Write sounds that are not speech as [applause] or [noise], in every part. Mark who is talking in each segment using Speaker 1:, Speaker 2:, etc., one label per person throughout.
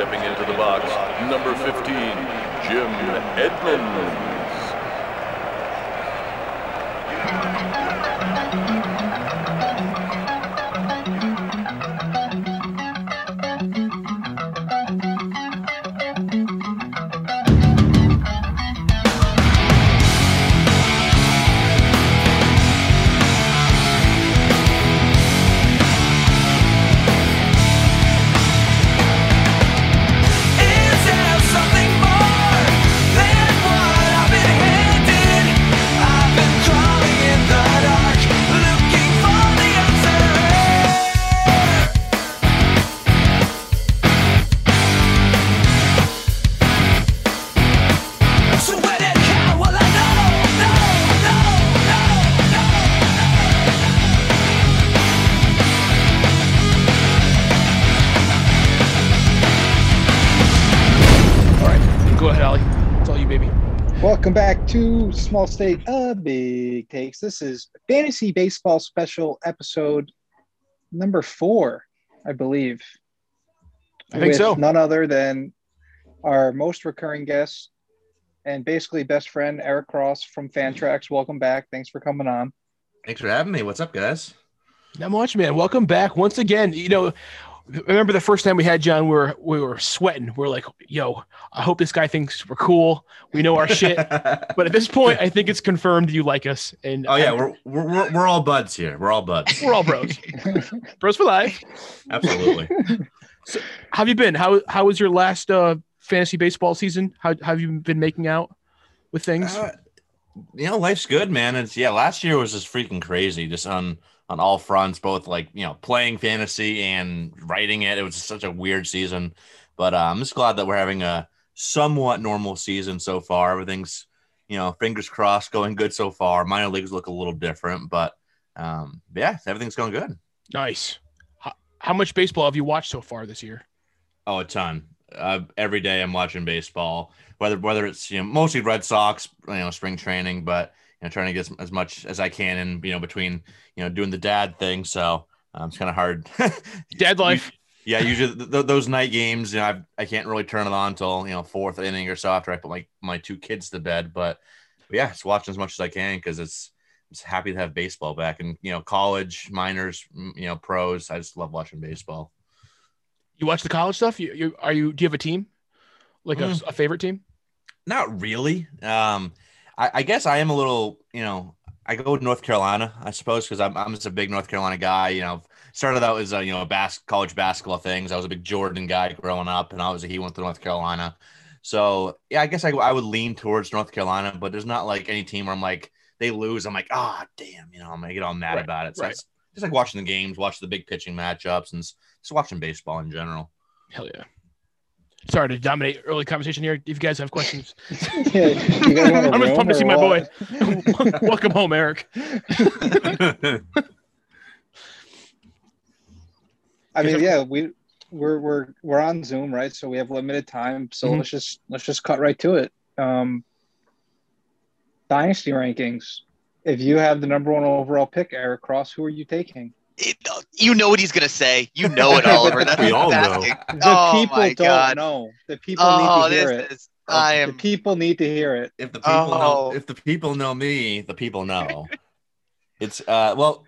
Speaker 1: stepping into the box, number 15, Jim Edmonds.
Speaker 2: Back Small State of Big Takes. This is Fantasy Baseball Special episode number four, I believe.
Speaker 3: I think so.
Speaker 2: None other than our most recurring guest and basically best friend, Eric Cross from Fantrax. Welcome back. Thanks for coming on.
Speaker 4: Thanks for having me. What's up, guys?
Speaker 3: Not much, man. Welcome back once again. You know, remember the first time we had John, we were we were sweating. We are like, "Yo, I hope this guy thinks we're cool. We know our shit." [laughs] But at this point, I think it's confirmed you like us. And
Speaker 4: oh yeah, we're, we're we're we're all buds here. We're all buds.
Speaker 3: we're all bros, [laughs] bros for life.
Speaker 4: Absolutely.
Speaker 3: How have you been? How how was your last uh, fantasy baseball season? How, how have you been making out with things?
Speaker 4: Uh, you know, life's good, man. It's yeah. Last year was just freaking crazy, just on on all fronts, both like you know playing fantasy and writing it. It was such a weird season, but uh, I'm just glad that we're having a somewhat normal season so far. Everything's you know, fingers crossed, going good so far. Minor leagues look a little different, but um, yeah, everything's going good.
Speaker 3: nice. How, how much baseball have you watched so far this year?
Speaker 4: Oh, a ton. Uh, every day I'm watching baseball, whether whether it's you know mostly Red Sox, you know, spring training, but you know, trying to get as, as much as I can in you know between you know doing the dad thing. So um, it's kind of hard. [laughs]
Speaker 3: Dad life.
Speaker 4: yeah, usually th- th- those night games, you know, I've, I can't really turn it on until you know fourth inning or so after I put my my two kids to bed. But, but yeah, it's watching as much as I can because it's it's happy to have baseball back and you know college, minors, you know, pros. I just love watching baseball.
Speaker 3: You watch the college stuff? You, you are you? Do you have a team? Like a,
Speaker 4: Mm.
Speaker 3: a favorite team?
Speaker 4: Not really. Um, I, I guess I am a little, you know, I go with North Carolina, I suppose, because I'm, I'm just a big North Carolina guy. You know, started out as a, you know, a bas- college basketball things. I was a big Jordan guy growing up, and obviously he went to North Carolina. So yeah, I guess I, I would lean towards North Carolina, but there's not like any team where I'm like they lose, I'm like, ah, damn, you know, I'm gonna get all mad
Speaker 3: Right,
Speaker 4: about it. So
Speaker 3: right.
Speaker 4: it's just like watching the games, watch the big pitching matchups, and just watching baseball in general.
Speaker 3: Hell yeah. Sorry to dominate early conversation here. If you guys have questions, [laughs]
Speaker 2: Yeah, you guys want a [laughs]
Speaker 3: I'm just pumped to
Speaker 2: or
Speaker 3: see my boy. [laughs] Welcome home, Eric.
Speaker 2: I mean, yeah, we we're we're we're on Zoom, right? So we have limited time. So
Speaker 3: Mhm.
Speaker 2: let's just let's just cut right to it. Um, dynasty rankings. If you have the number one overall pick, Eric Cross, who are you taking?
Speaker 5: It- you know what he's gonna say. You know it, Oliver. [laughs] That's
Speaker 4: We all know.
Speaker 5: fantastic.
Speaker 2: The
Speaker 5: oh
Speaker 2: people
Speaker 5: my
Speaker 2: don't
Speaker 5: God.
Speaker 2: know. The people
Speaker 5: Oh,
Speaker 2: need to hear
Speaker 5: this
Speaker 2: it.
Speaker 5: is. I
Speaker 2: The
Speaker 5: am.
Speaker 2: people need to hear it.
Speaker 4: if the people know
Speaker 5: Oh.
Speaker 4: if the people know me, the people know. it's uh well,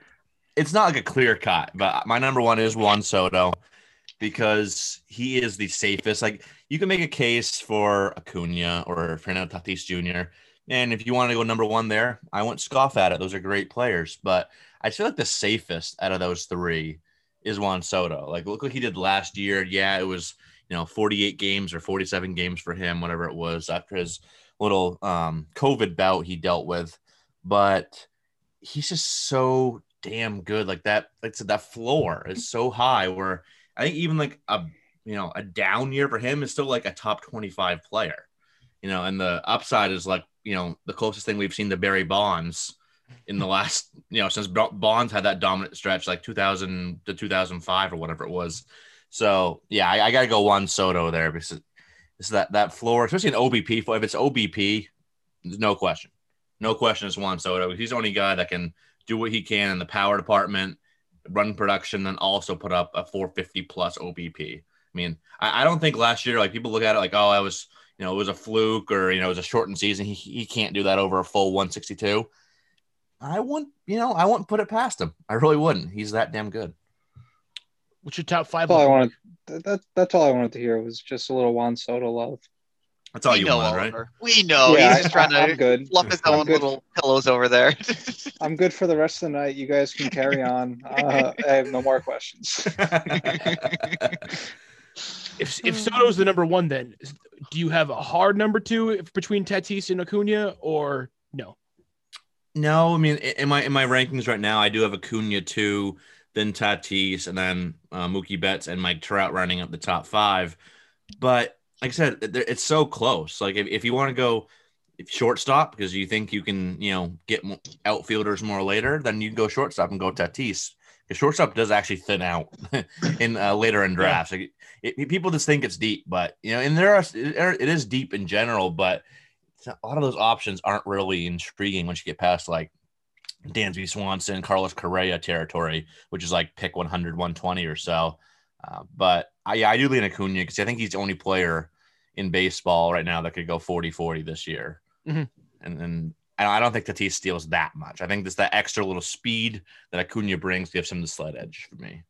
Speaker 4: it's not like a clear cut, but my number one is Juan Soto because he is the safest. Like you can make a case for Acuna or Fernando Tatis Jr. And if you want to go number one there, I won't scoff at it. Those are great players, but I feel like the safest out of those three is Juan Soto. Like look what he did last year. Yeah, it was you know 48 games or 47 games for him, whatever it was after his little um, COVID bout he dealt with, but he's just so damn good. Like that, like said, that floor is so high. Where I think even like a you know a down year for him is still like a top 25 player. You know, and the upside is like you know the closest thing we've seen to Barry Bonds in the last you know since Bonds had that dominant stretch like 2000 to 2005 or whatever it was. So yeah, I, I gotta go Juan Soto there because it's that that floor, especially an OBP. If it's OBP, there's no question, no question. It's Juan Soto. He's the only guy that can do what he can in the power department, run production, and also put up a 450 plus OBP. I mean, I, I don't think last year like people look at it like, oh, I was you know it was a fluke or you know it was a shortened season. He he can't do that over a full 162. I wouldn't, you know, I wouldn't put it past him. I really wouldn't. He's that damn good.
Speaker 3: What's your top five?
Speaker 2: That's all I wanted. That, that, that's all I wanted to hear was just a little Juan Soto love.
Speaker 4: That's all
Speaker 5: we
Speaker 4: you
Speaker 5: know,
Speaker 4: want, right?
Speaker 5: We know.
Speaker 2: Yeah,
Speaker 5: He's just
Speaker 2: I-
Speaker 5: trying
Speaker 2: I'm
Speaker 5: to
Speaker 2: good.
Speaker 5: fluff his
Speaker 2: I'm
Speaker 5: own
Speaker 2: good.
Speaker 5: little pillows over there. [laughs]
Speaker 2: I'm good for the rest of the night. You guys can carry on. Uh, I have no more questions. [laughs]
Speaker 3: If if Soto's the number one, then do you have a hard number two if, between Tatis and Acuna, or no?
Speaker 4: No, I mean in my in my rankings right now, I do have Acuna two, then Tatis, and then uh, Mookie Betts and Mike Trout running up the top five. But like I said, it's so close. Like if, if you want to go shortstop because you think you can, you know, get outfielders more later, then you can go shortstop and go Tatis. Because shortstop does actually thin out [laughs] in uh, later in drafts. Like it, people just think it's deep, but you know, and there are it is deep in general, but a lot of those options aren't really intriguing once you get past like Dansby Swanson, Carlos Correa territory, which is like pick 100, 120 or so. Uh, but I, yeah, I do lean Acuna because I think he's the only player in baseball right now that could go 40 40 this year.
Speaker 3: Mhm.
Speaker 4: And then I I don't think Tatis steals that much. I think just that extra little speed that Acuna brings gives him the sled edge for me.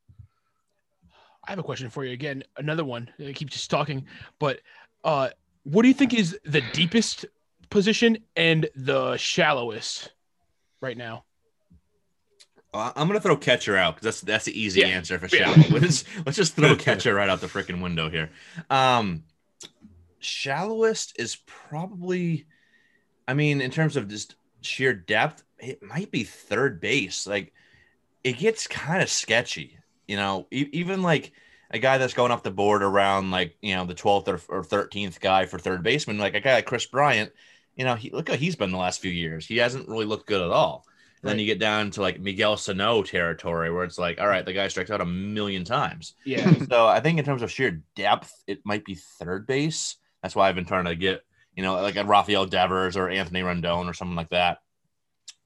Speaker 3: I have a question for you again. Another one. I keep just talking, but uh, what do you think is the deepest position and the shallowest right now?
Speaker 4: Uh, I'm gonna throw catcher out because that's that's the easy
Speaker 3: Yeah.
Speaker 4: answer for
Speaker 3: Yeah.
Speaker 4: shallow. [laughs] let's let's just throw [laughs] catcher right out the freaking window here. Um, shallowest is probably, I mean, in terms of just sheer depth, it might be third base. Like, it gets kind of sketchy. You know, e- even like a guy that's going off the board around like you know the 12th or, or 13th guy for third baseman, like a guy like Kris Bryant. You know, he look how he's been the last few years. He hasn't really looked good at all. And then you get down to like Miguel Sano territory where it's like, all right, the guy strikes out a million times.
Speaker 3: Yeah. [laughs]
Speaker 4: So I think in terms of sheer depth, it might be third base. That's why I've been trying to get, you know, like a Rafael Devers or Anthony Rendon or something like that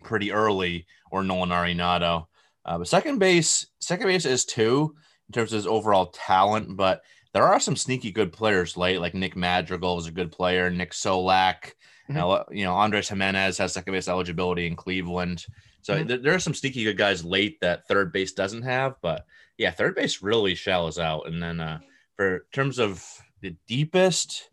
Speaker 4: pretty early or Nolan Arenado. Uh, but second base, second base is two in terms of his overall talent, but there are some sneaky good players late, like Nick Madrigal is a good player, Nick Solak, you know, you know, Andres Gimenez has second base eligibility in Cleveland. So
Speaker 3: Mhm.
Speaker 4: there, there are some sneaky good guys late that third base doesn't have, but yeah, third base really shallows out. And then uh, for terms of the deepest,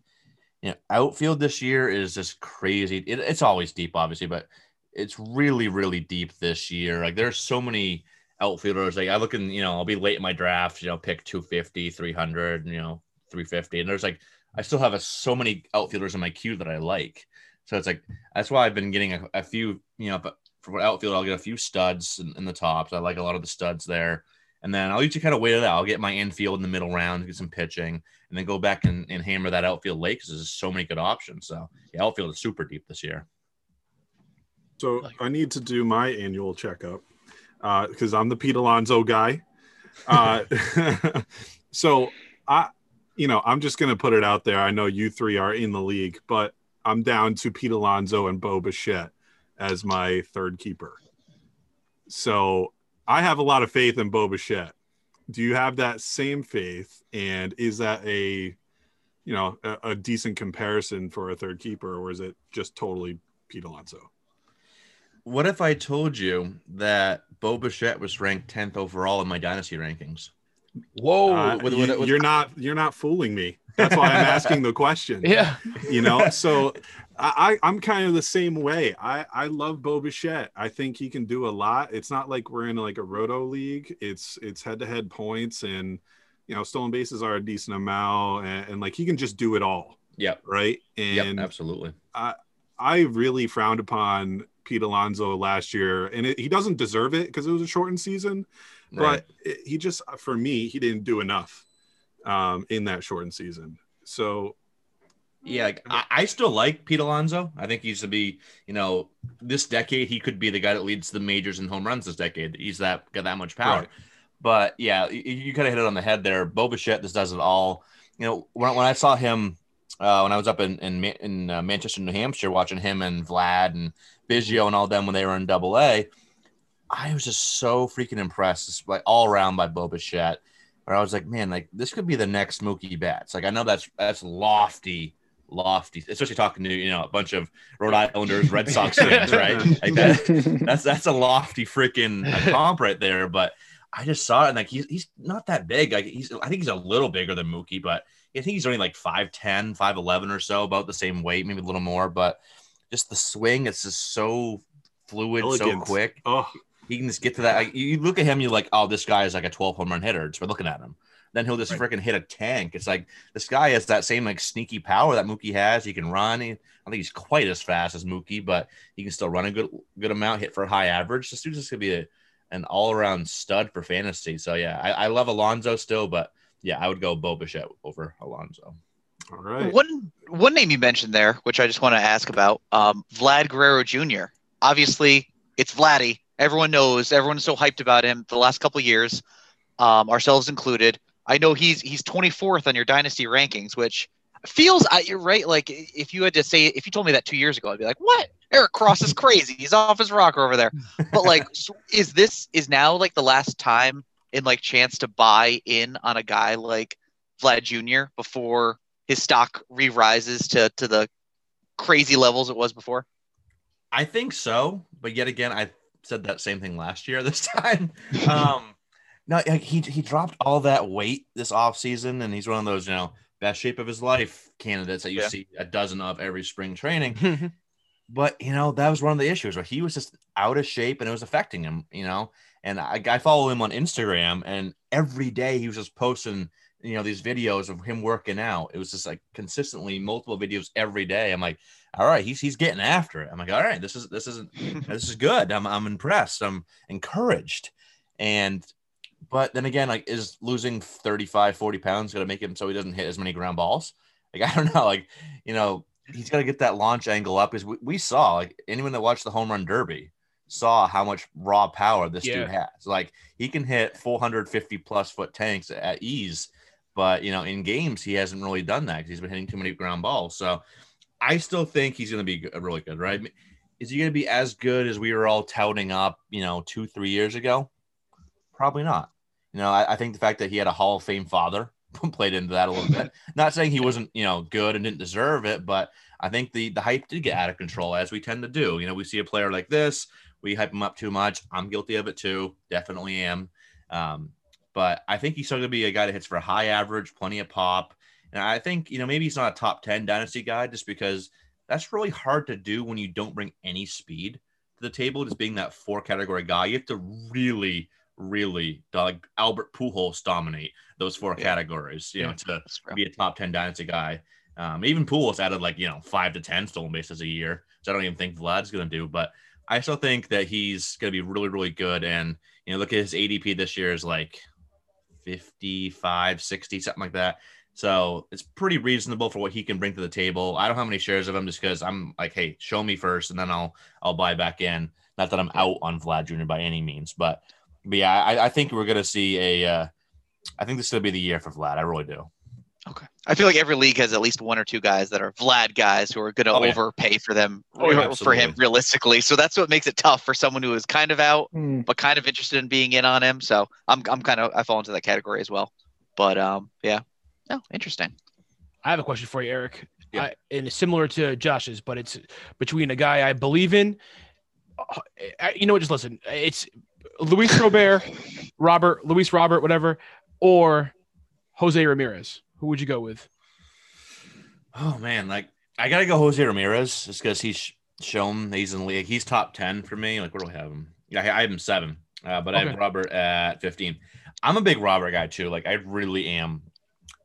Speaker 4: you know, outfield this year is just crazy. It, it's always deep, obviously, but it's really, really deep this year. Like there's so many outfielders. Like I look in, you know, I'll be late in my draft, you know, pick 250, 300, you know, 350. And there's like, I still have a, so many outfielders in my queue that I like. So it's like, that's why I've been getting a, a few, you know, but for outfield, I'll get a few studs in, in the tops. I like a lot of the studs there. And then I'll usually kind of wait it out. I'll get my infield in the middle round, get some pitching, and then go back and, and hammer that outfield late because there's so many good options. So the outfield is super deep this year.
Speaker 6: So I need to do my annual checkup because I'm the Pete Alonso guy. Uh, [laughs] so I, you know, I'm just gonna put it out there. I know you three are in the league, but I'm down to Pete Alonso and Bo Bichette as my third keeper. So I have a lot of faith in Bo Bichette. Do you have that same faith? And is that a, you know, a, a decent comparison for a third keeper, or is it just totally Pete Alonso?
Speaker 4: What if I told you that Bo Bichette was ranked 10th overall in my dynasty rankings?
Speaker 3: Whoa.
Speaker 6: Uh,
Speaker 4: with-
Speaker 6: you,
Speaker 4: with- with-
Speaker 6: you're not you're not fooling me. That's why I'm asking the question. [laughs]
Speaker 3: yeah.
Speaker 6: You know, so I, I'm kind of the same way. I I love Bo Bichette. I think he can do a lot. It's not like we're in like a roto league. It's it's head to head points and you know stolen bases are a decent amount and, and like he can just do it all,
Speaker 4: Yeah.
Speaker 6: right?
Speaker 4: Yep.
Speaker 6: And
Speaker 4: Absolutely.
Speaker 6: I I really frowned upon Pete Alonso last year, and it, he doesn't deserve it because it was a shortened season.
Speaker 4: Right.
Speaker 6: But it, he just, for me, he didn't do enough um, in that shortened season. So
Speaker 4: Yeah, like, I, I still like Pete Alonso. I think he's to be, you know, this decade he could be the guy that leads the majors in home runs this decade. He's that got that much power.
Speaker 6: Right.
Speaker 4: But yeah, you, you kind of hit it on the head there. Bo Bichette, this does it all. You know, when, when I saw him uh, when I was up in in, in uh, Manchester, New Hampshire, watching him and Vlad and Biggio and all them when they were in Double A, I was just so freaking impressed, just like all around by Bo Bichette. where I was like, man, like this could be the next Mookie Betts. Like I know that's that's lofty, lofty, especially talking to you know a bunch of Rhode Islanders, Red Sox [laughs] fans, right? Like that, [laughs] that's that's a lofty freaking uh, comp right there. But I just saw it and like he's he's not that big. Like he's I think he's a little bigger than Mookie, but I think he's only like 5'10, 5'11 or so, about the same weight, maybe a little more. But just the swing, it's just so fluid, so quick.
Speaker 6: Oh,
Speaker 4: He can just get to that. Like, you look at him, you're like, oh, this guy is like a 12 home run hitter. Just by looking at him. Then he'll just
Speaker 3: Right.
Speaker 4: freaking hit a tank. It's like this guy has that same like sneaky power that Mookie has. He can run. He, I think he's quite as fast as Mookie, but he can still run a good good amount, hit for a high average. This dude's just gonna be a, an all around stud for fantasy. So yeah, I, I love Alonso still, but yeah, I would go Bo Bichette over Alonso.
Speaker 6: all right.
Speaker 5: One one name you mentioned there, which I just want to ask about, um, Vlad Guerrero Jr. Obviously, it's Vladdy. Everyone knows. Everyone's so hyped about him the last couple years, um, ourselves included. I know he's he's 24th on your dynasty rankings, which feels. I, you're right. Like if you had to say, if you told me that two years ago, I'd be like, "What? Eric Cross is crazy. He's off his rocker over there." But like, [laughs] so is this is now like the last time in like chance to buy in on a guy like Vlad Jr. before his stock re-rises to to the crazy levels it was before?
Speaker 4: I think so, but yet again, I said that same thing last year. This [laughs] time, [laughs] um, no, he he dropped all that weight this off season, and he's one of those you know best shape of his life candidates that you
Speaker 5: Yeah.
Speaker 4: see a dozen of every spring training. But you know that was one of the issues where he was just out of shape and it was affecting him. You know, and I, I follow him on Instagram, and every day he was just posting you know these videos of him working out. It was just like consistently multiple videos every day. I'm like, all right, he's he's getting after it. I'm like, all right, this is this isn't [laughs] this is good. I'm I'm impressed. I'm encouraged. And but then again, like is losing 35, 40 pounds gonna make him so he doesn't hit as many ground balls? Like [laughs] I don't know. Like, you know, he's gotta get that launch angle up because we, we saw like anyone that watched the home run derby saw how much raw power this
Speaker 3: Yeah.
Speaker 4: dude has. Like he can hit 450 plus foot tanks at ease, but you know, in games he hasn't really done that because he's been hitting too many ground balls. So I still think he's going to be really good, right? Is he going to be as good as we were all touting up, you know, two, three years ago? Probably not. You know, I, I think the fact that he had a Hall of Fame father [laughs] played into that a little bit. [laughs] Not saying he wasn't, you know, good and didn't deserve it, but I think the the hype did get out of control as we tend to do. You know, we see a player like this, we hype him up too much. I'm guilty of it too. Definitely am. Um, but I think he's still going to be a guy that hits for a high average, plenty of pop. And I think, you know, maybe he's not a top 10 dynasty guy just because that's really hard to do when you don't bring any speed to the table, just being that four category guy. You have to really, really, like Albert Pujols dominate those four
Speaker 5: Yeah.
Speaker 4: categories, you know, to be a top 10 dynasty guy. Um, even Pujols added like, you know, five to 10 stolen bases a year. So I don't even think Vlad's going to do, but I still think that he's going to be really, really good. And, you know, look at his ADP this year is like 55, 60, something like that. So it's pretty reasonable for what he can bring to the table. I don't have many shares of him just because I'm like, hey, show me first, and then I'll I'll buy back in. Not that I'm out on Vlad Jr. by any means, but but yeah, I, I think we're gonna see a. Uh, I think this is gonna be the year for Vlad. I really do.
Speaker 5: Okay. I feel like every league has at least one or two guys that are Vlad guys who are going to
Speaker 4: Oh, yeah.
Speaker 5: overpay for them
Speaker 4: Oh, yeah,
Speaker 5: for him realistically. So that's what makes it tough for someone who is kind of out
Speaker 2: Hmm.
Speaker 5: but kind of interested in being in on him. So I'm I'm kind of I fall into that category as well. But um yeah. No, interesting.
Speaker 3: I have a question for you, Eric.
Speaker 4: Yeah.
Speaker 3: I, and it's similar to Josh's, but it's between a guy I believe in. uh, I- You know what? Just listen. It's Luis Robert, [laughs] Robert, Luis Robert, whatever, or Jose Ramirez. Who would you go with?
Speaker 4: Oh man, like I gotta go Jose Ramirez just because he's shown he's in the league. He's top ten for me. Like where do I have him? Yeah, I have him seven, uh, but I have Robert at fifteen. I'm a big Robert guy too. Like I really am.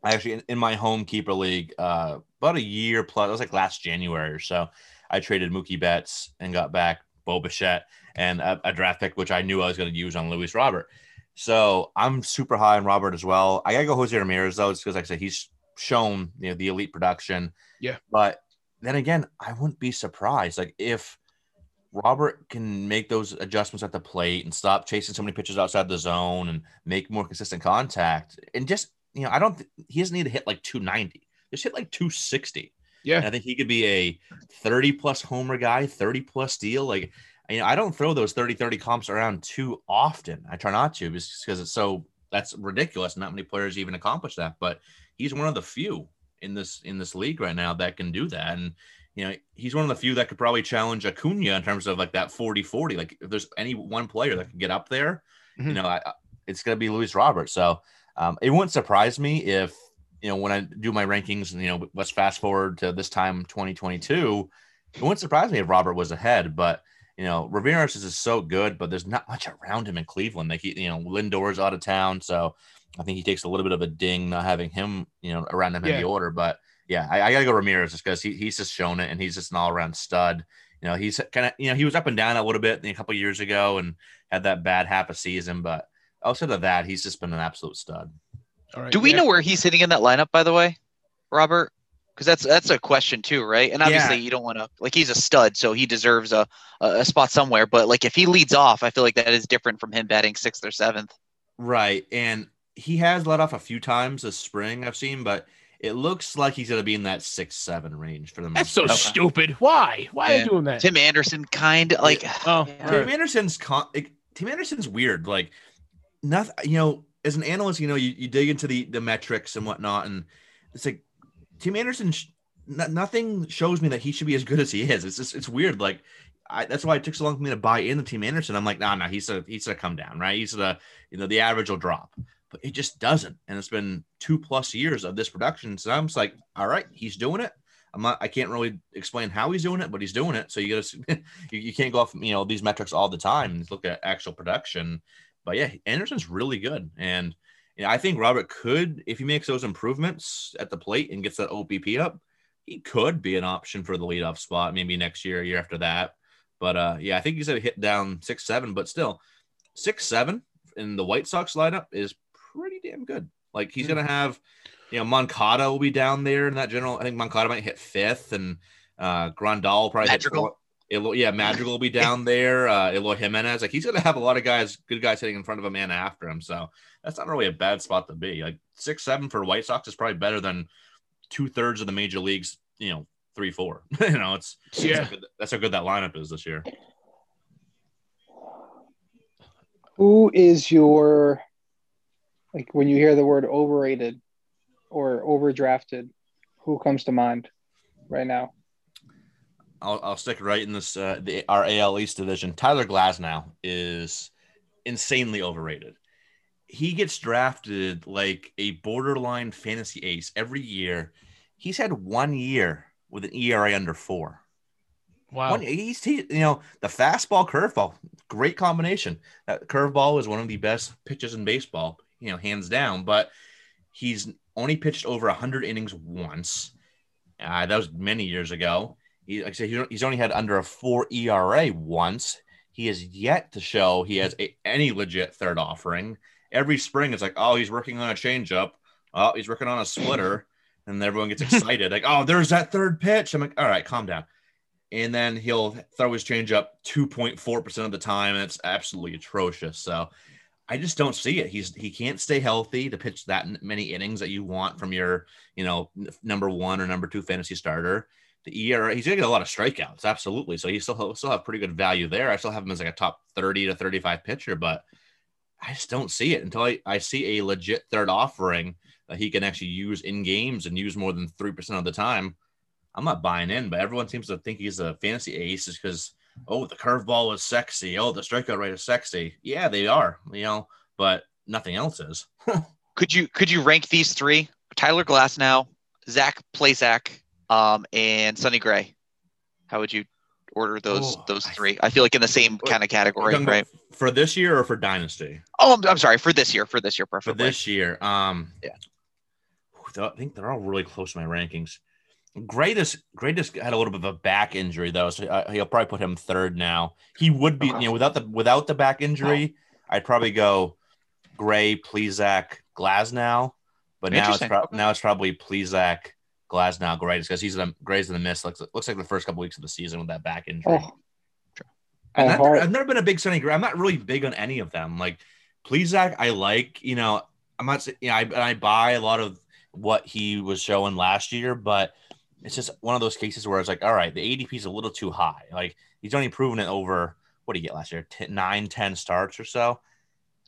Speaker 4: I actually in, in my home keeper league, uh, about a year plus. It was like last January or so. I traded Mookie Betts and got back Bo Bichette and a, a draft pick, which I knew I was going to use on Luis Robert. So I'm super high on Robert as well. I gotta go Jose Ramirez though, just because like I said, he's shown you know the elite production.
Speaker 3: Yeah.
Speaker 4: But then again, I wouldn't be surprised. Like if Robert can make those adjustments at the plate and stop chasing so many pitches outside the zone and make more consistent contact and just you know, I don't th- he doesn't need to hit like 290. Just hit like 260.
Speaker 3: Yeah.
Speaker 4: And I think he could be a 30 plus homer guy, 30 plus steal. Like, you know, I don't throw those 30 30 comps around too often. I try not to just because it's so that's ridiculous. Not many players even accomplish that, but he's one of the few in this in this league right now that can do that. And you know, he's one of the few that could probably challenge Acuna in terms of like that 40-40. Like if there's any one player that can get up there, you
Speaker 3: Mhm.
Speaker 4: know, I, it's gonna be Luis Robert. So um, it wouldn't surprise me if you know when I do my rankings, and you know, let's fast forward to this time 2022. It wouldn't surprise me if Robert was ahead, but you know, Ramirez is just so good, but there's not much around him in Cleveland. Like he, you know, Lindor's out of town, so I think he takes a little bit of a ding not having him, you know, around him in the order. But yeah, I, I gotta go Ramirez just because he, he's just shown it and he's just an all around stud. You know, he's kind of you know he was up and down a little bit a couple years ago and had that bad half a season, but outside of that, he's just been an absolute stud.
Speaker 3: All right.
Speaker 5: Do we
Speaker 3: yeah.
Speaker 5: know where he's hitting in that lineup, by the way, Robert? Because that's that's a question too, right? And obviously,
Speaker 4: Yeah.
Speaker 5: you don't want to like he's a stud, so he deserves a, a a spot somewhere. But like if he leads off, I feel like that is different from him batting sixth or seventh.
Speaker 4: Right, and he has let off a few times this spring I've seen, but it looks like he's gonna be in that six seven range for the most.
Speaker 3: That's
Speaker 4: so.
Speaker 5: Okay.
Speaker 3: stupid. Why? Why are
Speaker 5: Yeah.
Speaker 3: they doing that?
Speaker 5: Tim Anderson, kind of like
Speaker 3: Oh,
Speaker 5: Yeah.
Speaker 4: Tim. Anderson's con- Tim Anderson's weird. Like nothing, you know, as an analyst, you know, you, you dig into the the metrics and whatnot, and it's like Tim Anderson. Nothing shows me that he should be as good as he is. It's just it's weird. Like I, that's why it took so long for me to buy into Tim Anderson. I'm like, nah, nah, he's a he's gonna come down, right? He's the you know the average will drop, but it just doesn't. And it's been two plus years of this production, so I'm just like, all right, he's doing it. I'm not. I can't really explain how he's doing it, but he's doing it. So you gotta [laughs] you, you can't go off you know these metrics all the time look at actual production. But yeah, Anderson's really good, and you know, I think Robert could, if he makes those improvements at the plate and gets that OBP up, he could be an option for the leadoff spot maybe next year, year after that. But uh, yeah, I think he's gonna hit down six seven, but still six seven in the White Sox lineup is pretty damn good. Like he's gonna have, you know, Moncada will be down there in that general. I think Moncada might hit fifth, and uh, Grandal probably hit
Speaker 5: Madrigal.
Speaker 4: Elo, yeah, Madrigal will be [laughs] down there. Uh, Eloy Jimenez, like he's gonna have a lot of guys, good guys hitting in front of him and after him. So that's not really a bad spot to be. Like six seven for White Sox is probably better than two thirds of the major leagues. You know, three four. [laughs] you know, it's
Speaker 3: Yeah.
Speaker 4: that's how, good, that's how good that lineup is this year.
Speaker 2: Who is your like when you hear the word overrated or overdrafted? Who comes to mind right now?
Speaker 4: I'll, I'll stick right in this uh, the our AL East division. Tyler Glasnow is insanely overrated. He gets drafted like a borderline fantasy ace every year. He's had one year with an ERA under four.
Speaker 3: Wow.
Speaker 4: One, he's he, you know the fastball curveball, great combination. That curveball is one of the best pitches in baseball, you know, hands down. But he's only pitched over hundred innings once. Uh, that was many years ago. He, like I said, he's only had under a four ERA once. He has yet to show he has a, any legit third offering. Every spring, it's like, oh, he's working on a changeup. Oh, he's working on a splitter, and everyone gets [laughs] excited. like, oh, there's that third pitch. I'm like, all right, calm down and then he'll throw his changeup 2.4% of the time and it's absolutely atrocious so i just don't see it he's he can't stay healthy to pitch that many innings that you want from your you know number one or number two fantasy starter the ERA, he's gonna get a lot of strikeouts, absolutely. So he still still have pretty good value there. I still have him as like a top 30 to 35 pitcher, but I just don't see it until I, I see a legit third offering that he can actually use in games and use more than three percent of the time. I'm not buying in, but everyone seems to think he's a fantasy ace just because oh the curveball is sexy, oh the strikeout rate is sexy. Yeah, they are, you know, but nothing else is. [laughs]
Speaker 5: Could you could you rank these three? Tyler Glasnow, Zach Plesac, um, and Sonny Gray. How would you order those
Speaker 4: Oh,
Speaker 5: those three? I feel like in the same kind of category, right?
Speaker 4: For this year or for Dynasty?
Speaker 5: Oh, I'm, I'm sorry for this year. For this year,
Speaker 4: For this year, um,
Speaker 5: Yeah.
Speaker 4: I think they're all really close to my rankings. Greatest, greatest had a little bit of a back injury though, so I, he'll probably put him third now. He would be, you know, without the without the back injury, I'd probably go Gray, Plesac, Glasnow, but now it's pro-
Speaker 5: Okay.
Speaker 4: now it's probably Plesac, Glasnow, Gray, because he's in Gray's in the miss. Looks looks like the first couple weeks of the season with that back injury.
Speaker 2: Oh,
Speaker 4: And I've, never been a big Sonny Gray. I'm not really big on any of them. Like, Plesac, I like. You know, I'm not. saying- You know, I, I buy a lot of what he was showing last year, but it's just one of those cases where it's like, all right, the ADP is a little too high. Like, he's only proven it over what did he get last year? 10, nine, 10 starts or so.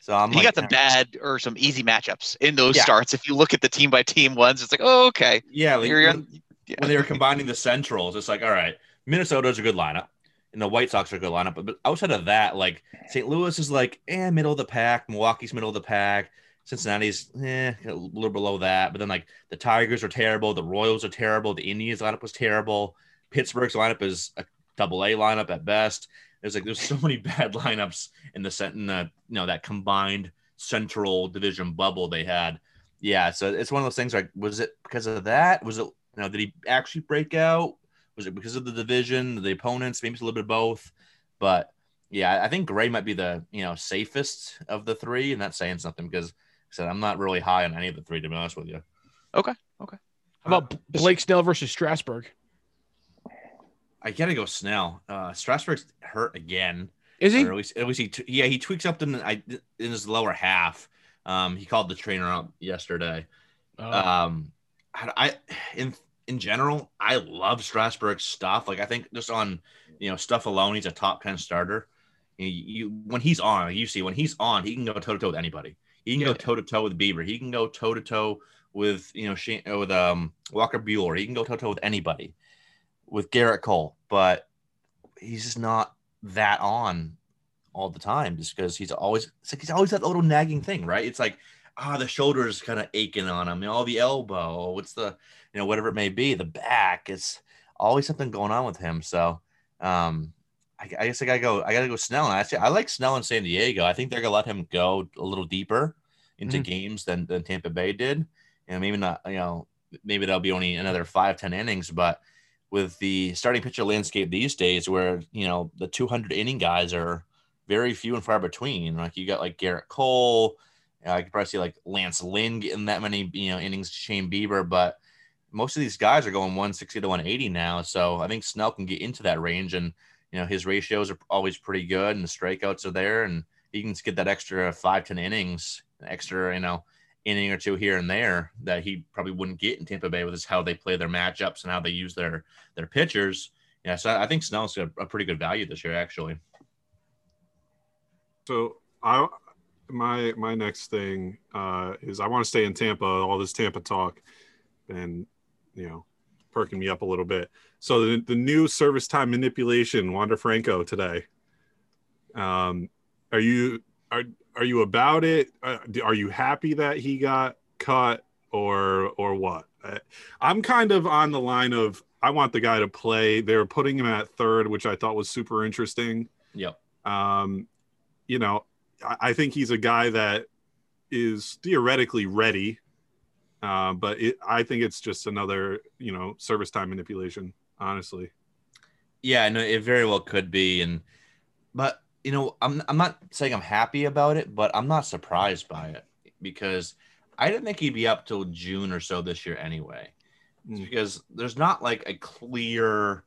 Speaker 4: So I'm
Speaker 5: he
Speaker 4: like,
Speaker 5: got some bad or some easy matchups in those
Speaker 4: Yeah.
Speaker 5: starts. If you look at the team by team ones, it's like, oh, okay.
Speaker 4: Yeah, like, when,
Speaker 5: yeah.
Speaker 4: when they were combining the Centrals, it's like, all right, Minnesota's a good lineup, and the White Sox are a good lineup. But, but outside of that, like St. Louis is like, eh, middle of the pack. Milwaukee's middle of the pack. Cincinnati's eh, a little below that. But then like the Tigers are terrible. The Royals are terrible. The Indians lineup was terrible. Pittsburgh's lineup is a double A lineup at best. There's like there's so [laughs] many bad lineups in the set in the you know that combined Central Division bubble they had. Yeah, so it's one of those things. Like, was it because of that? Was it you know did he actually break out? Was it because of the division, the opponents? Maybe it's a little bit of both. But yeah, I think Gray might be the you know safest of the three, and that's saying something because like I said I'm not really high on any of the three to be honest with you. Okay. Okay.
Speaker 3: How uh, about Blake Snell versus Strasburg?
Speaker 4: I gotta go Snell. Uh, Strasburg's hurt again.
Speaker 3: Is he?
Speaker 4: Or at least, at least he, t- yeah, he tweaks up in, I, in his lower half. Um, he called the trainer out yesterday.
Speaker 3: Oh.
Speaker 4: Um, I, I in in general, I love Strasburg's stuff. Like I think just on you know stuff alone, he's a top ten starter. You, you when he's on, you see when he's on, he can go toe to toe with anybody. He can go toe to toe with Bieber. He can go toe to toe with you know Shane, with um Walker Buehler. He can go toe to toe with anybody. With Gerrit Cole, but he's just not that on all the time just because he's always it's like he's always that little nagging thing, right? It's like ah the shoulder's kind of aching on him, you know, the elbow, what's the you know whatever it may be, the back. It's always something going on with him. So um I, I guess I gotta go. I gotta go Snell. And actually, I like Snell in San Diego. I think they're gonna let him go a little deeper into
Speaker 3: Mhm.
Speaker 4: games than, than Tampa Bay did. And maybe not, you know, maybe that'll be only another five, 10 innings, but with the starting pitcher landscape these days where, you know, the 200 inning guys are very few and far between. Like you got like Gerrit Cole, uh, I could probably see like Lance Lynn getting that many, you know, innings, Shane Bieber, but most of these guys are going 160 to 180 now. So I think Snell can get into that range and, you know, his ratios are always pretty good and the strikeouts are there and he can get that extra five ten innings, extra, you know, inning or two here and there that he probably wouldn't get in Tampa Bay with is how they play their matchups and how they use their their pitchers. Yeah, so I think Snell's a, a pretty good value this year, actually.
Speaker 6: So I my my next thing uh, is I want to stay in Tampa. All this Tampa talk, and you know, perking me up a little bit. So the, the new service time manipulation, Wander Franco today. Um, are you are are you about it? Uh, are you happy that he got cut or or what? I'm kind of on the line of I want the guy to play. They were putting him at third, which I thought was super interesting.
Speaker 4: Yep.
Speaker 6: Um, you know, I, I think he's a guy that is theoretically ready, uh, but it, I think it's just another, you know, service time manipulation. Honestly,
Speaker 4: Yeah, no, it very well could be, and but you know, I'm I'm not saying I'm happy about it, but I'm not surprised by it because I didn't think he'd be up till June or so this year anyway.
Speaker 6: Mm.
Speaker 4: because there's not like a clear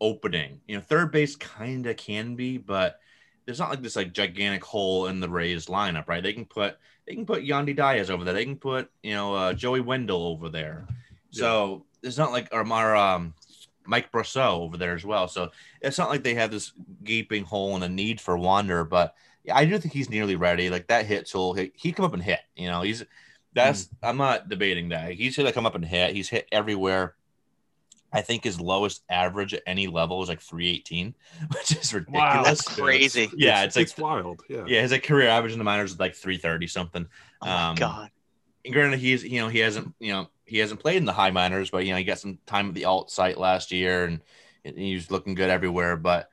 Speaker 4: opening. You know, third base kind of can be, but there's not like this like gigantic hole in the Rays lineup, right? They can put they can put Yandy Diaz over there. They can put you know uh, Joey Wendle over there. So it's not like or our, um, Mike Brosseau over there as well. So it's not like they have this gaping hole and a need for Wander, but yeah, I do think he's nearly ready. Like that hit tool, he he come up and hit. You know, he's that's I'm not debating that. He's gonna come up and hit. He's hit everywhere. I think his lowest average at any level is like 318, [laughs] which is ridiculous.
Speaker 5: Wow, That's [laughs] crazy.
Speaker 4: Yeah, it's like-
Speaker 6: it's wild. Yeah.
Speaker 4: Yeah, his like career average in the minors is like 330 something.
Speaker 5: Oh my
Speaker 4: Um,
Speaker 5: god.
Speaker 4: And granted, he's you know he hasn't you know he hasn't played in the high minors, but you know he got some time at the alt site last year, and he's looking good everywhere. But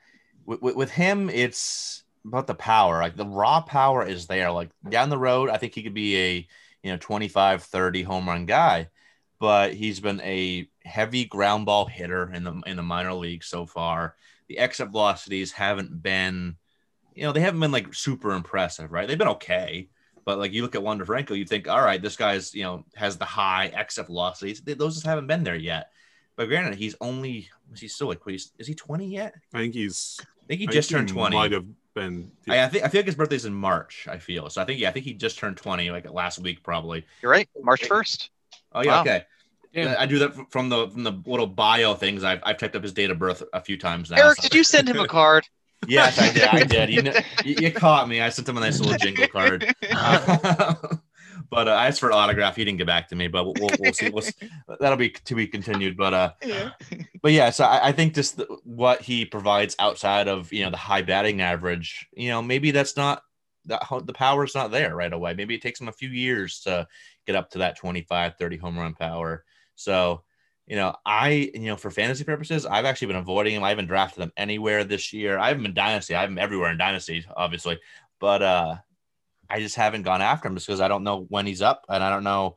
Speaker 4: with, with, with him, it's about the power. Like the raw power is there. Like down the road, I think he could be a you know 25, 30 home run guy. But he's been a heavy ground ball hitter in the in the minor league so far. The exit velocities haven't been, you know, they haven't been like super impressive, right? They've been okay. But like you look at Wander Franco, you think, all right, this guy's you know has the high exit velocities. Those just haven't been there yet. But granted, he's only he's still like what, he's, is he twenty yet?
Speaker 6: I think he's.
Speaker 4: I think he
Speaker 6: I
Speaker 4: just
Speaker 6: think
Speaker 4: turned
Speaker 6: he
Speaker 4: twenty.
Speaker 6: Might have been.
Speaker 4: I, I think I feel like his birthday's in March. I feel so. I think yeah, I think he just turned twenty like last week probably.
Speaker 5: You're right. March first.
Speaker 4: Oh yeah,
Speaker 5: Wow.
Speaker 4: okay.
Speaker 3: Damn.
Speaker 4: I do that from the from the little bio things. I've I've typed up his date of birth a few times now.
Speaker 5: Eric,
Speaker 4: so-
Speaker 5: did you send him a card? [laughs]
Speaker 4: Yes, I did. I did. You, know, [laughs] you, you caught me. I sent him a nice little jingle card. [laughs] but uh, I asked for an autograph. He didn't get back to me, but we'll, we'll, we'll see. We'll, [laughs] that'll be to be continued. But uh, but yeah, so I, I think just the, what he provides outside of you know the high batting average, you know, maybe that's not that the power's not there right away. Maybe it takes him a few years to get up to that 25, 30 home run power. So, you know, I, you know, for fantasy purposes, I've actually been avoiding him. I haven't drafted him anywhere this year. I haven't been dynasty. I have him everywhere in dynasty, obviously, but uh, I just haven't gone after him just because I don't know when he's up and I don't know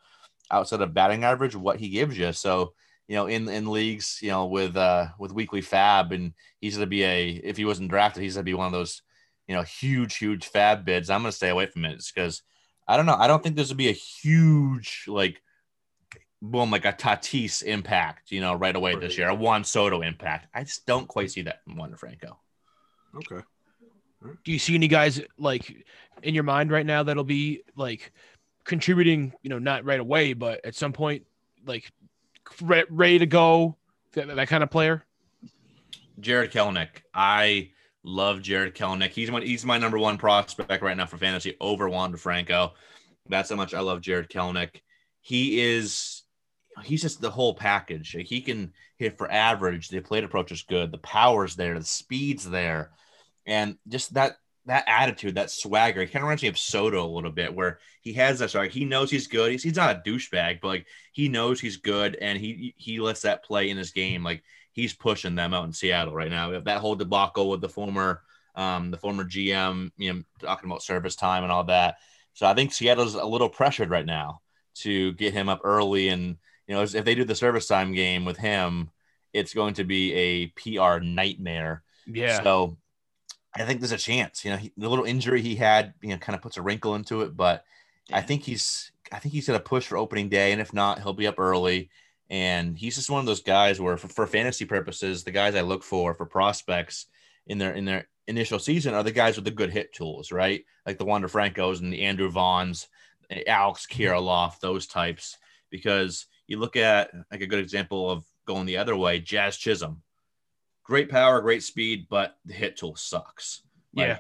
Speaker 4: outside of batting average what he gives you. So, you know, in in leagues, you know, with uh with weekly fab, and he's gonna be a if he wasn't drafted, he's gonna be one of those, you know, huge, huge fab bids. I'm gonna stay away from it because I don't know. I don't think this gonna be a huge like boom, like a Tatis impact, you know, right away this year, a Juan Soto impact. I just don't quite see that from Juan Franco.
Speaker 6: Okay.
Speaker 3: Do you see any guys like in your mind right now that'll be like contributing? You know, not right away, but at some point, like re- ready to go. That, that kind of player.
Speaker 4: Jarred Kelenic. I love Jarred Kelenic. He's my he's my number one prospect right now for fantasy over Juan Franco. That's how much I love Jarred Kelenic. He is he's just the whole package. He can hit for average. The plate approach is good. The power's there. The speed's there, and just that that attitude, that swagger. He kind of reminds me of Soto a little bit, where he has that swagger. He knows he's good. He's, he's not a douchebag, but like he knows he's good, and he he lets that play in his game. Like he's pushing them out in Seattle right now. That whole debacle with the former um, the former GM, you know, talking about service time and all that. So I think Seattle's a little pressured right now to get him up early, and you know, if they do the service time game with him, it's going to be a PR nightmare.
Speaker 3: Yeah.
Speaker 4: So I think there's a chance. You know, he, the little injury he had, you know, kind of puts a wrinkle into it, but I think he's I think he's gonna push for opening day, and if not, he'll be up early. And he's just one of those guys where, for, for fantasy purposes, the guys I look for for prospects in their in their initial season are the guys with the good hit tools, right? Like the Wander Francos and the Andrew Vaughns, Alex mm-hmm. Kirilloff, those types. Because you look at like a good example of going the other way, Jazz Chisholm, great power, great speed, but the hit tool sucks. Like,
Speaker 3: Yeah.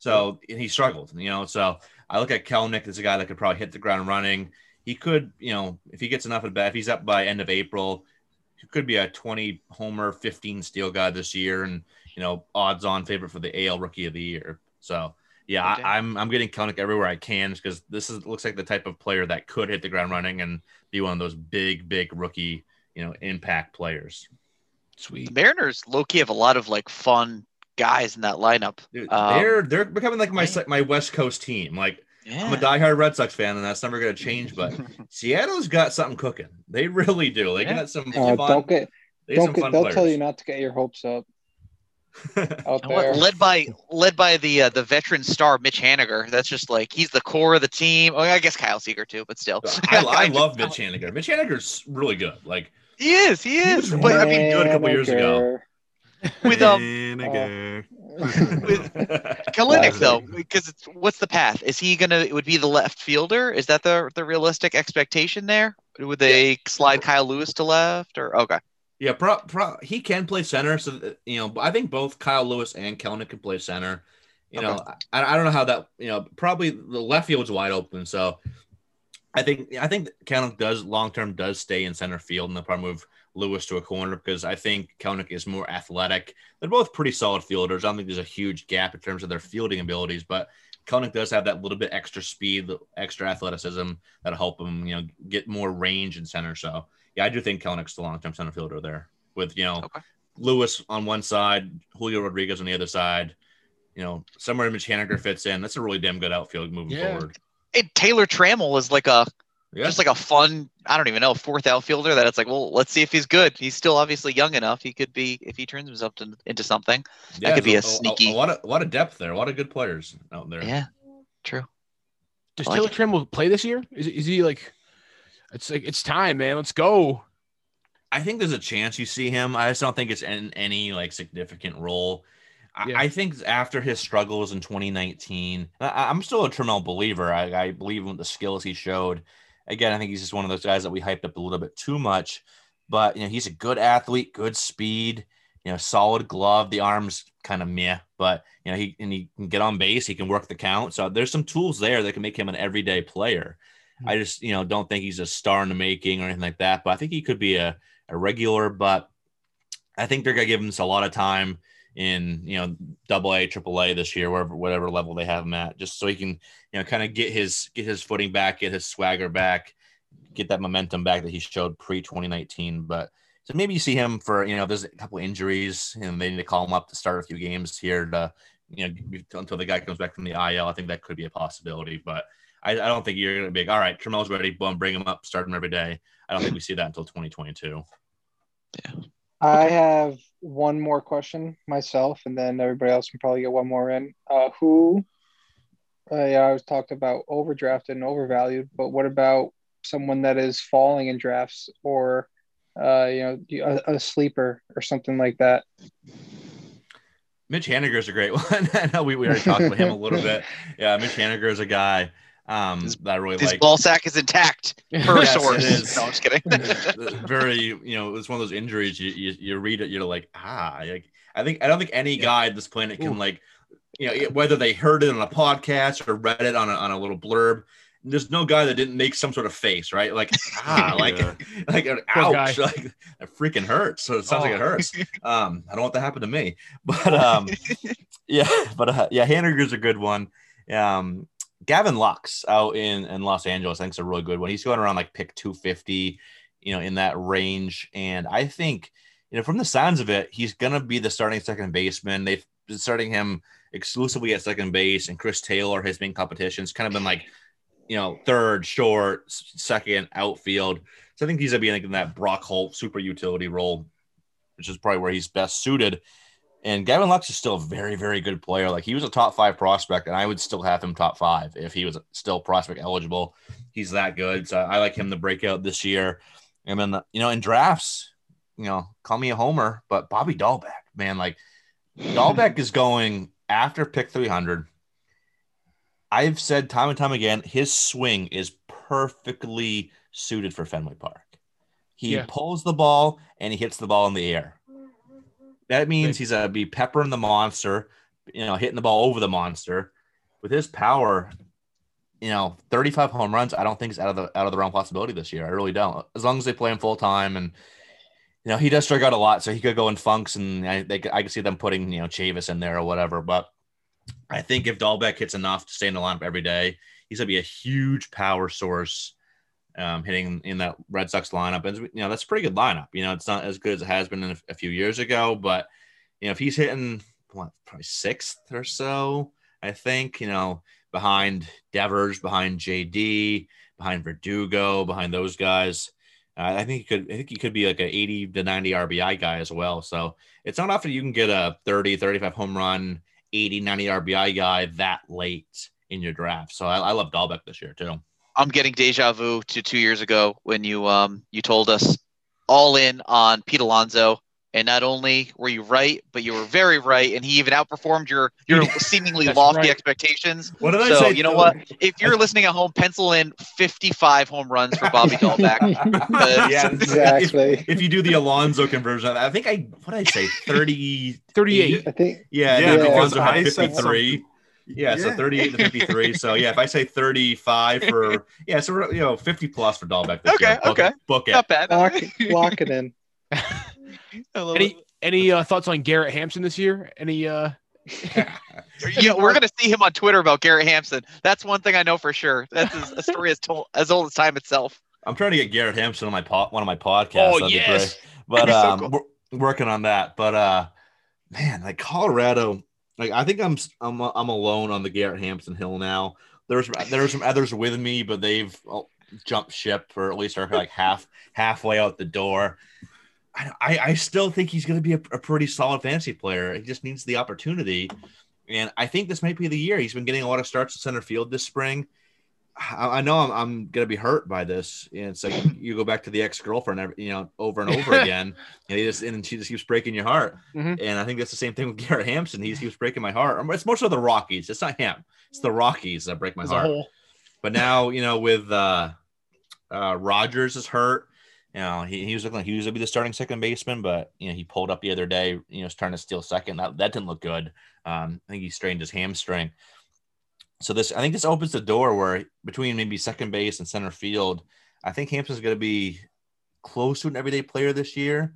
Speaker 4: So he struggled, you know. So I look at Kelenic as a guy that could probably hit the ground running. He could, you know, if he gets enough at bat, if he's up by end of April, he could be a 20 homer, 15 steal guy this year, and you know, odds on favorite for the AL Rookie of the Year. So yeah. I, I'm I'm getting Kelenic everywhere I can because this is looks like the type of player that could hit the ground running and be one of those big, big rookie, you know, impact players.
Speaker 3: Sweet.
Speaker 5: The Mariners low key have a lot of like fun guys in that lineup.
Speaker 4: Dude,
Speaker 5: Um,
Speaker 4: they're they're becoming like my
Speaker 5: yeah.
Speaker 4: my West Coast team. Like I'm a diehard Red Sox fan, and that's never going to change. But [laughs] Seattle's got something cooking. They really do. They
Speaker 5: Yeah.
Speaker 4: got some
Speaker 2: Uh,
Speaker 4: fun.
Speaker 2: don't get
Speaker 4: they
Speaker 2: don't
Speaker 4: some
Speaker 2: get,
Speaker 4: fun
Speaker 2: they'll
Speaker 4: players.
Speaker 2: tell you not to get your hopes up out
Speaker 5: And what-
Speaker 2: there. [laughs]
Speaker 5: led by led by the uh, the veteran star Mitch Haniger. That's just like he's the core of the team. Oh, I guess Kyle Seager too, but still. [laughs]
Speaker 4: I, I love Mitch Haniger. Mitch Haniger's really good. Like
Speaker 5: He is. He is.
Speaker 4: was
Speaker 5: But
Speaker 4: I mean, good a couple years ago. [laughs]
Speaker 5: with um
Speaker 6: Vinegar.
Speaker 5: with Kelenic though, because it's what's the path? Is he gonna? It would be the left fielder. Is that the the realistic expectation there? Would they slide Kyle Lewis to left or okay?
Speaker 4: Yeah, pro, pro, he can play center. So uh, you know, I think both Kyle Lewis and Kelenic can play center. You know, I, I don't know how that. You know, probably the left field's wide open. So I think I think Kelenic does long term does stay in center field, and they'll probably move Lewis to a corner because I think Kelenic is more athletic. They're both pretty solid fielders. I don't think there's a huge gap in terms of their fielding abilities, but Kelenic does have that little bit extra speed, extra athleticism that'll help him, you know, get more range in center. So yeah, I do think Kelenic's the long term center fielder there with you know
Speaker 5: Okay.
Speaker 4: Lewis on one side, Julio Rodriguez on the other side. You know, somewhere Mitch Haniger fits in. That's a really damn good outfield moving
Speaker 3: Yeah.
Speaker 4: forward.
Speaker 5: And Taylor Trammell is like a
Speaker 4: Yeah.
Speaker 5: just like a fun. I don't even know fourth outfielder that it's like. Well, let's see if he's good. He's still obviously young enough. He could be if he turns himself to, into something.
Speaker 4: Yeah,
Speaker 5: could be a
Speaker 4: so
Speaker 5: sneaky-
Speaker 4: A, lot of a lot of depth there. A lot of good players out there.
Speaker 5: Yeah, true.
Speaker 3: Does
Speaker 5: I like
Speaker 3: Taylor
Speaker 5: it.
Speaker 3: Trammell play this year? Is, is he like? It's like it's time, man. Let's go.
Speaker 4: I think there's a chance you see him. I just don't think it's in any like significant role. I,
Speaker 3: Yeah.
Speaker 4: I think after his struggles in 2019, I, I'm still a Trammell believer. I, I believe in the skills he showed. Again, I think he's just one of those guys that we hyped up a little bit too much. But you know, he's a good athlete, good speed. you know, solid glove. The arms kind of meh, but you know, he and he can get on base. He can work the count. So there's some tools there that can make him an everyday player. I hmm. just you know don't think he's a star in the making or anything like that. But I think he could be a, a regular. But I think they're gonna give him a lot of time in you know double A, triple A this year, wherever whatever level they have him at, just so he can you know kind of get his get his footing back, get his swagger back, get that momentum back that he showed pre 2019. But so maybe you see him for you know there's a couple injuries and they need to call him up to start a few games here to you know until the guy comes back from the IL. I think that could be a possibility, but. I, I don't think you're going to be like, all right, Trammell's ready. Boom, bring him up, start him every day. I don't think we see that until 2022. Yeah.
Speaker 2: I have one more question myself, and then everybody else can probably get one more in. Uh, who? Uh, yeah, I was talked about overdrafted and overvalued, but what about someone that is falling in drafts or, uh, you know, a, a sleeper or something like that?
Speaker 4: Mitch Haniger is a great [laughs] one. I know we, we already talked about him a little bit. [laughs] Yeah, Mitch Haniger is a guy um,
Speaker 5: His-
Speaker 4: that I really
Speaker 5: His
Speaker 4: like.
Speaker 5: ball sack is intact [laughs] per
Speaker 4: Yes,
Speaker 5: source.
Speaker 4: is. [laughs]
Speaker 5: No, I'm just kidding. [laughs]
Speaker 4: very you know it's one of those injuries you, you you read it you're like ah like i think i don't think any guy on this planet can
Speaker 3: Ooh.
Speaker 4: like you know whether they heard it on a podcast or read it on a, on a little blurb there's no guy that didn't make some sort of face right like ah like
Speaker 6: Yeah.
Speaker 4: like an ouch
Speaker 3: guy.
Speaker 4: like it freaking hurts so it sounds like it
Speaker 3: Oh.
Speaker 4: hurts um i don't want that to happen to me but um yeah but uh, yeah Haniger's a good one um Gavin Lux out in, in Los Angeles, I think is a really good one. He's going around like pick 250, you know, in that range. And I think, you know, from the sounds of it, he's going to be the starting second baseman. They've been starting him exclusively at second base, and Chris Taylor, his main competition, has kind of been like, you know, third, short, second, outfield. So I think he's going to be in that Brock Holt super utility role, which is probably where he's best suited. And Gavin Lux is still a very, very good player. Like he was a top five prospect, and I would still have him top five if he was still prospect eligible. He's that good. So I like him to break out this year. And then, you know, in drafts, you know, call me a homer, but Bobby Dalbec, man, like Dalbec is going after pick 300. I've said time and time again, his swing is perfectly suited for Fenway Park. He
Speaker 3: Yeah.
Speaker 4: pulls the ball and he hits the ball in the air. That means he's a be peppering the monster, you know, hitting the ball over the monster. With his power, you know, 35 home runs, I don't think is out of the out of the realm possibility this year. I really don't. As long as they play him full time and you know, he does strike out a lot, so he could go in funks, and I they I could see them putting you know Chavis in there or whatever. But I think if Dalbec hits enough to stay in the lineup every day, he's gonna be a huge power source, um, hitting in that Red Sox lineup. And you know that's a pretty good lineup. You know, it's not as good as it has been in a, a few years ago, but you know if he's hitting what probably sixth or so, I think you know behind Devers, behind JD, behind Verdugo, behind those guys. Uh, I think he could. I think he could be like an 80 to 90 RBI guy as well. So it's not often you can get a 30, 35 home run, 80, 90 RBI guy that late in your draft. So I, I love Dalbec this year too.
Speaker 5: I'm getting deja vu to two years ago when you um you told us all in on Pete Alonso, and not only were you right, but you were very right, and he even outperformed your your [laughs] seemingly lofty
Speaker 3: right.
Speaker 5: expectations.
Speaker 4: What did
Speaker 5: So you know what? If you're listening at home, pencil in 55 home runs for Bobby [laughs] Dalbec.
Speaker 4: yeah,
Speaker 2: exactly. [laughs]
Speaker 4: If, if you do the Alonso conversion, I think I what did I say 30,
Speaker 3: 38.
Speaker 2: I think
Speaker 4: Yeah,
Speaker 6: Yeah,
Speaker 4: yeah
Speaker 2: because
Speaker 4: Alonso had
Speaker 6: I said
Speaker 4: 53. Yeah, so 38 to 53. So yeah, if I say 35 for [laughs] yeah, so we're, you know 50 plus for Dalbec. This
Speaker 5: Okay,
Speaker 4: year. Book
Speaker 5: okay.
Speaker 4: It, book it.
Speaker 5: Not bad.
Speaker 2: lock, lock it in. [laughs]
Speaker 5: I love
Speaker 3: Any any uh, thoughts on Garrett Hampson this year? Any uh [laughs]
Speaker 5: yeah, we're gonna see him on Twitter about Garrett Hampson. That's one thing I know for sure. That's a story as told as old as time itself.
Speaker 4: I'm trying to get Garrett Hampson on my po- one of my podcasts.
Speaker 3: Oh
Speaker 4: That'd be
Speaker 3: yes.
Speaker 4: great. But
Speaker 5: be so
Speaker 4: um,
Speaker 5: cool.
Speaker 4: we're working on that. But uh, man, like Colorado, like I think I'm I'm I'm alone on the Garrett Hampson hill now. There's there's some others with me, but they've oh, jumped ship or at least are like [laughs] half halfway out the door. I, I, I still think he's going to be a, a pretty solid fantasy player. He just needs the opportunity, and I think this might be the year. He's been getting a lot of starts in center field this spring. I, I know I'm, I'm going to be hurt by this. And it's like [laughs] you go back to the ex girlfriend, you know, over and over [laughs] again, and he just and she just keeps breaking your heart.
Speaker 3: Mhm.
Speaker 4: And I think that's the same thing with Garrett Hampson. He keeps breaking my heart. It's more so the Rockies. It's not him. It's the Rockies that break my
Speaker 3: as
Speaker 4: heart. But now, you know, with uh, uh, Rodgers is hurt, You know, he, he was looking like he was gonna be the starting second baseman, but you know, he pulled up the other day, you know, was trying to steal second. That that didn't look good. Um, I think he strained his hamstring. So this I think this opens the door where between maybe second base and center field, I think Hampson's gonna be close to an everyday player this year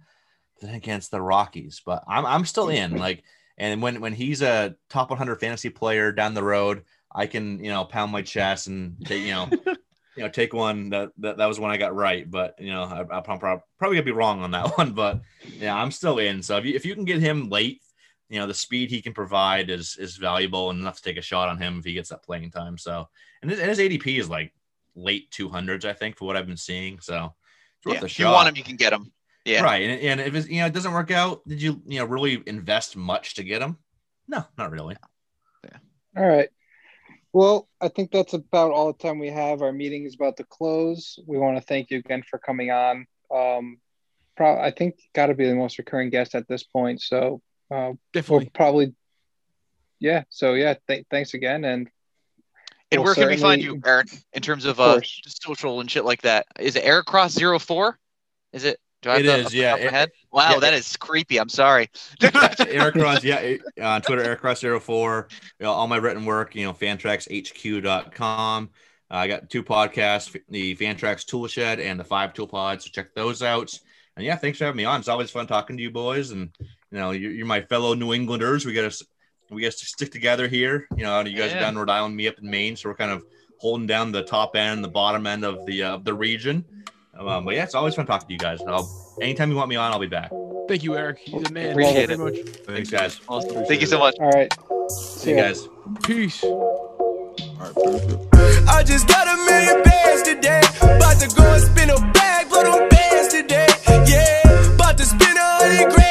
Speaker 4: than against the Rockies. But I'm I'm still in. Like and when when he's a top 100 fantasy player down the road, I can you know pound my chest and take you know [laughs] you know take one that that, that was one I got right. But you know I, I'm prob- probably gonna be wrong on that [laughs] one. But yeah, I'm still in. So if you if you can get him late, you know the speed he can provide is is valuable and enough to take a shot on him if he gets that playing time. So and his, and his ADP is like late 200s, I think, for what I've been seeing. So it's worth
Speaker 5: Yeah,
Speaker 4: a
Speaker 5: if you want him, you can get him. Yeah.
Speaker 4: Right. And, and if it's, you know, it doesn't work out, did you, you know, really invest much to get him? No, not really. Yeah.
Speaker 2: All right. Well, I think that's about all the time we have. Our meeting is about to close. We want to thank you again for coming on. Um, pro- I think got to be the most recurring guest at this point. So uh, we'll
Speaker 3: Definitely.
Speaker 2: probably, yeah. So yeah, th- thanks again. And
Speaker 5: And
Speaker 2: Well,
Speaker 5: where can we find you, Eric, in terms of,
Speaker 2: Of
Speaker 5: uh, social and shit like that? Is it Eric Cross 04? Is it? Do I have
Speaker 4: It
Speaker 5: that
Speaker 4: is,
Speaker 5: off the
Speaker 4: yeah.
Speaker 5: top of my
Speaker 4: It-
Speaker 5: head? Wow,
Speaker 4: yeah,
Speaker 5: that
Speaker 4: it-
Speaker 5: is creepy. I'm sorry. [laughs]
Speaker 4: Eric Cross, yeah, it- on Twitter, Eric Cross 04. You know, all my written work, you know, fantraxhq.com. Uh, I got two podcasts, the Fantrax Tool Shed and the Five Tool Pod. So check those out. And yeah, thanks for having me on. It's always fun talking to you boys. And, you know, you're, you're my fellow New Englanders. We got to, we got to stick together here. You know, you guys
Speaker 5: Yeah.
Speaker 4: are down in Rhode Island, me up in Maine. So we're kind of holding down the top end, the bottom end of the, uh, the region. Um, but yeah, it's always fun talking to you guys. And I'll, anytime you want me on, I'll be back.
Speaker 3: Thank you, Eric. You're the man.
Speaker 5: Appreciate
Speaker 3: Thank you
Speaker 5: it.
Speaker 3: much.
Speaker 4: Thanks, guys.
Speaker 5: Awesome. Thank you so much.
Speaker 2: all right.
Speaker 4: See you guys.
Speaker 3: Peace.
Speaker 7: I just got a million bands today. About to go and spin a bag for them bands today. Yeah, about to spin a hundred grand